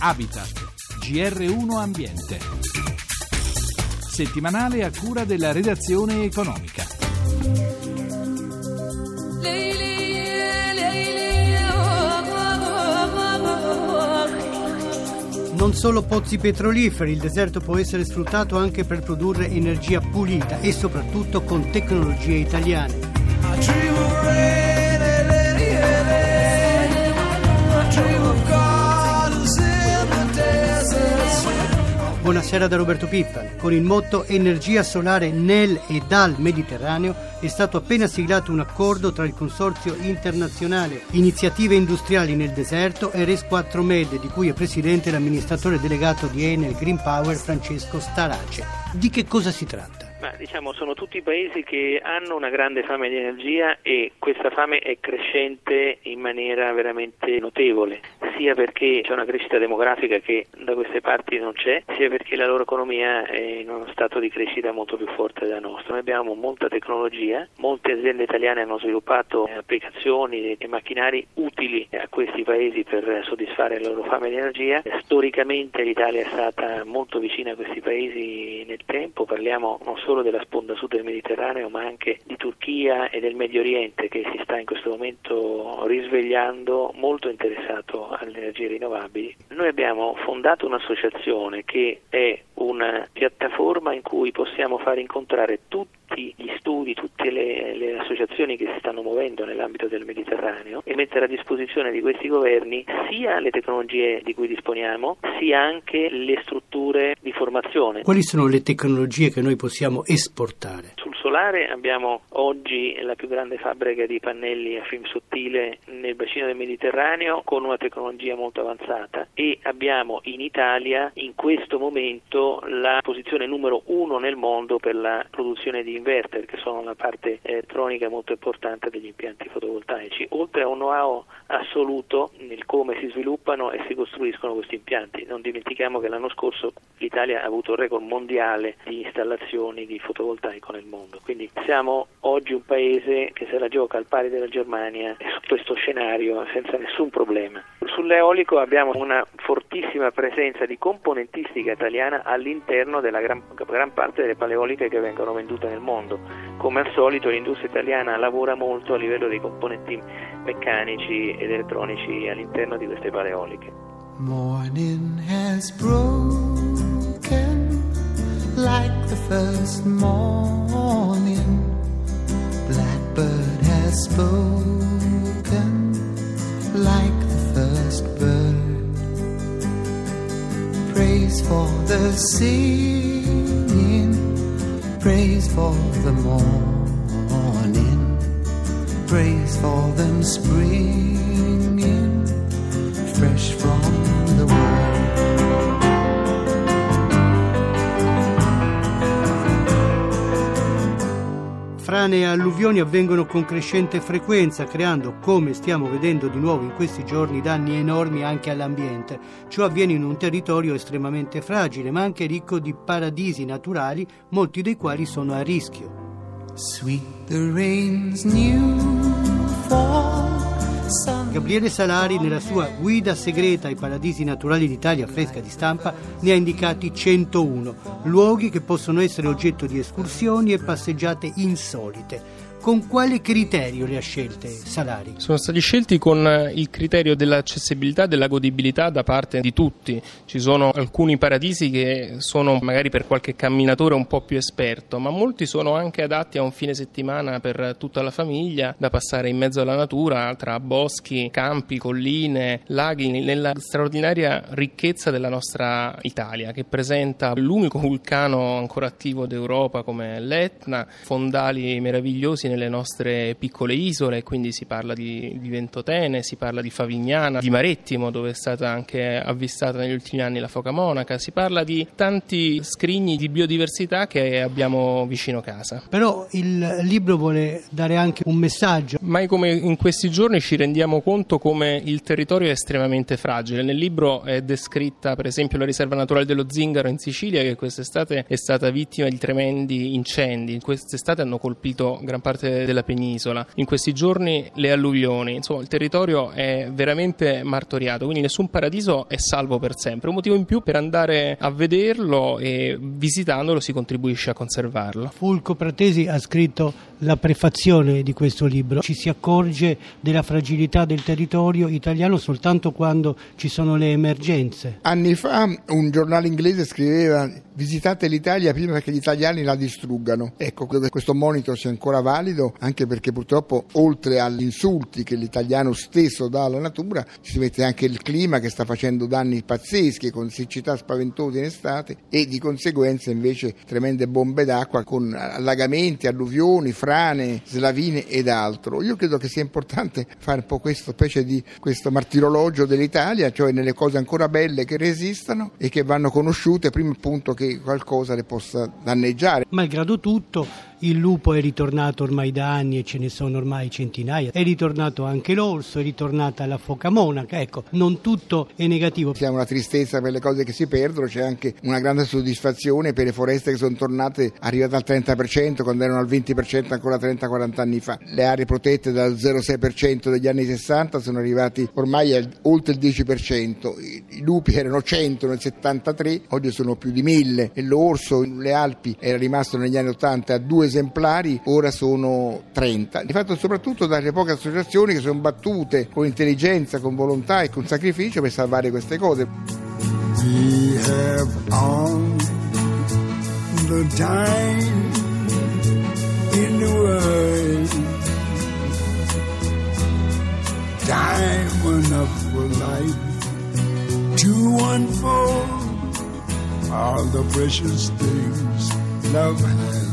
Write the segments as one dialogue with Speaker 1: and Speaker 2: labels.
Speaker 1: Habitat, GR1 Ambiente. Settimanale a cura della redazione economica.
Speaker 2: Non solo pozzi petroliferi, il deserto può essere sfruttato anche per produrre energia pulita e soprattutto con tecnologie italiane. Buonasera da Roberto Pippan. Con il motto Energia solare nel e dal Mediterraneo è stato appena siglato un accordo tra il Consorzio internazionale Iniziative industriali nel deserto e RES 4 Med, di cui è presidente l'amministratore delegato di Enel Green Power Francesco Starace. Di che cosa si tratta?
Speaker 3: Ma diciamo sono tutti paesi che hanno una grande fame di energia e questa fame è crescente in maniera veramente notevole, sia perché c'è una crescita demografica che da queste parti non c'è, sia perché la loro economia è in uno stato di crescita molto più forte del nostro. Noi abbiamo molta tecnologia, molte aziende italiane hanno sviluppato applicazioni e macchinari utili a questi paesi per soddisfare la loro fame di energia. Storicamente l'Italia è stata molto vicina a questi paesi nel tempo, parliamo non solo della sponda sud del Mediterraneo ma anche di Turchia e del Medio Oriente che si sta in questo momento risvegliando molto interessato alle energie rinnovabili. Noi abbiamo fondato un'associazione che è una piattaforma in cui possiamo far incontrare tutti gli studi, tutte le, le, associazioni che si stanno muovendo nell'ambito del Mediterraneo e mettere a disposizione di questi governi sia le tecnologie di cui disponiamo, sia anche le strutture di formazione.
Speaker 2: Quali sono le tecnologie che noi possiamo esportare?
Speaker 3: Solare abbiamo oggi la più grande fabbrica di pannelli a film sottile nel bacino del Mediterraneo con una tecnologia molto avanzata. E abbiamo in Italia in questo momento la posizione numero uno nel mondo per la produzione di inverter che sono la parte elettronica molto importante degli impianti fotovoltaici, oltre a un know-how assoluto nel come si sviluppano e si costruiscono questi impianti. Non dimentichiamo che l'anno scorso l'Italia ha avuto un record mondiale di installazioni di fotovoltaico nel mondo, quindi siamo oggi un paese che se la gioca al pari della Germania su questo scenario senza nessun problema. Sull'eolico abbiamo una fortissima presenza di componentistica italiana all'interno della gran, gran parte delle paleoliche che vengono vendute nel mondo. Come al solito l'industria italiana lavora molto a livello di componenti meccanici ed elettronici all'interno di queste paleoliche.
Speaker 4: Morning has broken like the first morning. Blackbird has spoken like the first bird. Praise for the singing, praise for the morning, praise for them springing
Speaker 2: Frane e alluvioni avvengono con crescente frequenza, creando, come stiamo vedendo di nuovo in questi giorni, danni enormi anche all'ambiente. Ciò avviene in un territorio estremamente fragile, ma anche ricco di paradisi naturali, molti dei quali sono a rischio.
Speaker 4: Sweet the rain's new fall.
Speaker 2: Gabriele Salari, nella sua guida segreta ai paradisi naturali d'Italia fresca di stampa, ne ha indicati 101, luoghi che possono essere oggetto di escursioni e passeggiate insolite. Con quale criterio le ha scelte Salari?
Speaker 5: Sono stati scelti con il criterio dell'accessibilità e della godibilità da parte di tutti. Ci sono alcuni paradisi che sono magari per qualche camminatore un po' più esperto, ma molti sono anche adatti a un fine settimana per tutta la famiglia, da passare in mezzo alla natura, tra boschi, campi, colline, laghi, nella straordinaria ricchezza della nostra Italia, che presenta l'unico vulcano ancora attivo d'Europa come l'Etna, fondali meravigliosi nelle nostre piccole isole, quindi si parla di, di Ventotene, si parla di Favignana, di Marettimo dove è stata anche avvistata negli ultimi anni la foca monaca, si parla di tanti scrigni di biodiversità che abbiamo vicino casa.
Speaker 2: Però il libro vuole dare anche un messaggio.
Speaker 5: Mai come in questi giorni ci rendiamo conto come il territorio è estremamente fragile. Nel libro è descritta per esempio la riserva naturale dello Zingaro in Sicilia che quest'estate è stata vittima di tremendi incendi. Quest'estate hanno colpito gran parte parte della penisola. In questi giorni le alluvioni, insomma il territorio è veramente martoriato, quindi nessun paradiso è salvo per sempre. Un motivo in più per andare a vederlo e visitandolo si contribuisce a conservarlo.
Speaker 2: Fulco Pratesi ha scritto la prefazione di questo libro. Ci si accorge della fragilità del territorio italiano soltanto quando ci sono le emergenze.
Speaker 6: Anni fa un giornale inglese scriveva visitate l'Italia prima che gli italiani la distruggano. Ecco, credo che questo monito sia ancora valido, anche perché purtroppo oltre agli insulti che l'italiano stesso dà alla natura, si mette anche il clima che sta facendo danni pazzeschi con siccità spaventose in estate e di conseguenza invece tremende bombe d'acqua con allagamenti, alluvioni, frane, slavine ed altro. Io credo che sia importante fare un po' questa specie di questo martirologio dell'Italia, cioè nelle cose ancora belle che resistano e che vanno conosciute prima appunto che qualcosa le possa danneggiare.
Speaker 2: Malgrado tutto, il lupo è ritornato ormai da anni e ce ne sono ormai centinaia. È ritornato anche l'orso, è ritornata la foca monaca. Ecco, non tutto è negativo.
Speaker 6: C'è una tristezza per le cose che si perdono, c'è anche una grande soddisfazione per le foreste che sono tornate arrivate al 30% quando erano al 20% ancora 30-40 anni fa. Le aree protette dal 0,6% degli anni 60 sono arrivati ormai al, oltre il 10%. I, lupi erano 100 nel 73, oggi sono più di 1000 e l'orso le Alpi era rimasto negli anni 80 a due esemplari, ora sono 30. Di fatto soprattutto dalle poche associazioni che sono battute con intelligenza, con volontà e con sacrificio per salvare queste cose.
Speaker 7: We have all the time in the world. Time enough for life to unfold all the precious things love has.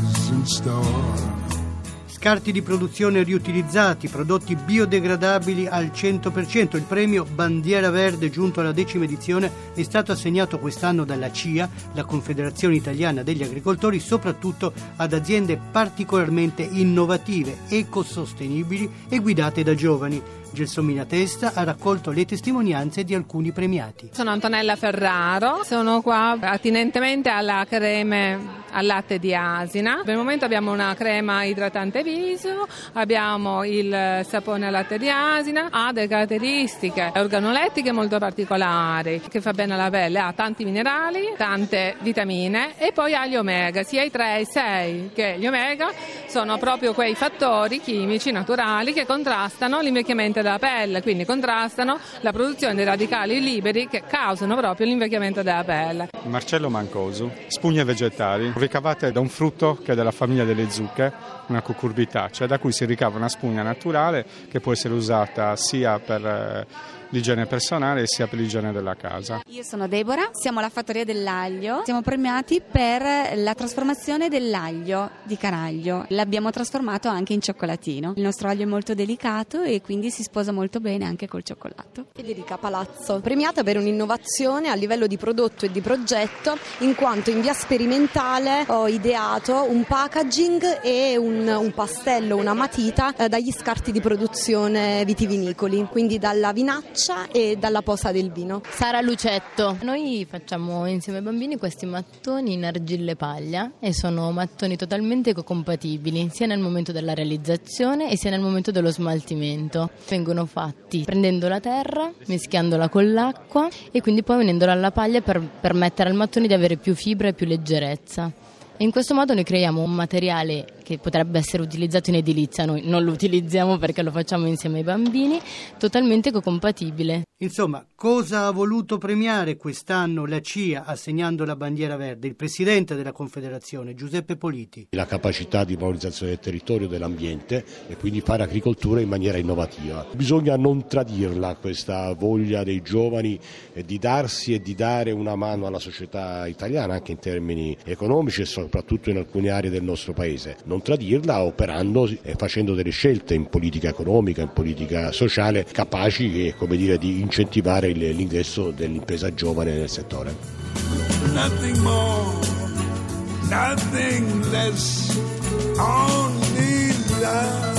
Speaker 2: Scarti di produzione riutilizzati, prodotti biodegradabili al 100%. Il premio Bandiera Verde giunto alla decima edizione è stato assegnato quest'anno dalla CIA, la Confederazione Italiana degli Agricoltori, soprattutto ad aziende particolarmente innovative, ecosostenibili e guidate da giovani. Gelsomina Testa ha raccolto le testimonianze di alcuni premiati.
Speaker 8: Sono Antonella Ferraro, sono qua attinentemente alla creme al latte di asina. Per il momento abbiamo una crema idratante viso, abbiamo il sapone al latte di asina, ha delle caratteristiche organolettiche molto particolari che fa bene alla pelle, ha tanti minerali, tante vitamine e poi ha gli omega, sia i 3 e i 6, che gli omega sono proprio quei fattori chimici naturali che contrastano l'invecchiamento della pelle, quindi contrastano la produzione dei radicali liberi che causano proprio l'invecchiamento della pelle.
Speaker 9: Marcello Mancosu, spugne vegetali ricavate da un frutto che è della famiglia delle zucche, una cucurbitacea, da cui si ricava una spugna naturale che può essere usata sia per eh, l'igiene personale sia per l'igiene della casa.
Speaker 10: Io sono Deborah, siamo alla fattoria dell'aglio, siamo premiati per la trasformazione dell'aglio di caraglio. L'abbiamo trasformato anche in cioccolatino. Il nostro aglio è molto delicato e quindi si sposa molto bene anche col cioccolato.
Speaker 11: Federica Palazzo, premiata per un'innovazione a livello di prodotto e di progetto, in quanto in via sperimentale ho ideato un packaging e un, un pastello, una matita eh, dagli scarti di produzione vitivinicoli, quindi dalla vinaccia e dalla posa del vino.
Speaker 12: Sara Lucetto, noi facciamo insieme ai bambini questi mattoni in argille paglia e sono mattoni totalmente ecocompatibili sia nel momento della realizzazione e sia nel momento dello smaltimento. Vengono fatti prendendo la terra, mischiandola con l'acqua e quindi poi venendola alla paglia per permettere al mattone di avere più fibra e più leggerezza. E in questo modo noi creiamo un materiale che potrebbe essere utilizzato in edilizia, noi non lo utilizziamo perché lo facciamo insieme ai bambini, totalmente ecocompatibile.
Speaker 2: Insomma, cosa ha voluto premiare quest'anno la CIA assegnando la bandiera verde? Il presidente della Confederazione, Giuseppe Politi.
Speaker 13: La capacità di valorizzazione del territorio e dell'ambiente e quindi fare agricoltura in maniera innovativa. Bisogna non tradirla questa voglia dei giovani di darsi e di dare una mano alla società italiana anche in termini economici e soprattutto in alcune aree del nostro paese. Non tradirla operando e facendo delle scelte in politica economica, in politica sociale capaci come dire, di incentivare l'ingresso dell'impresa giovane nel settore.
Speaker 7: Nothing more, nothing less, only love.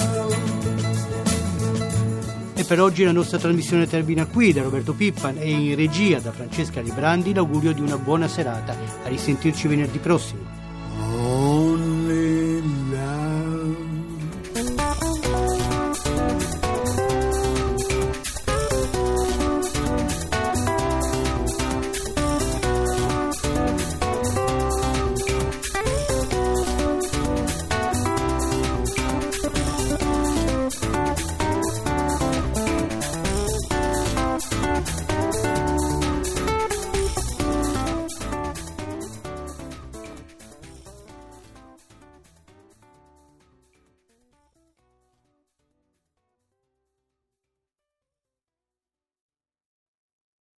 Speaker 2: E per oggi la nostra trasmissione termina qui, da Roberto Pippan e in regia da Francesca Librandi l'augurio di una buona serata. A risentirci venerdì prossimo.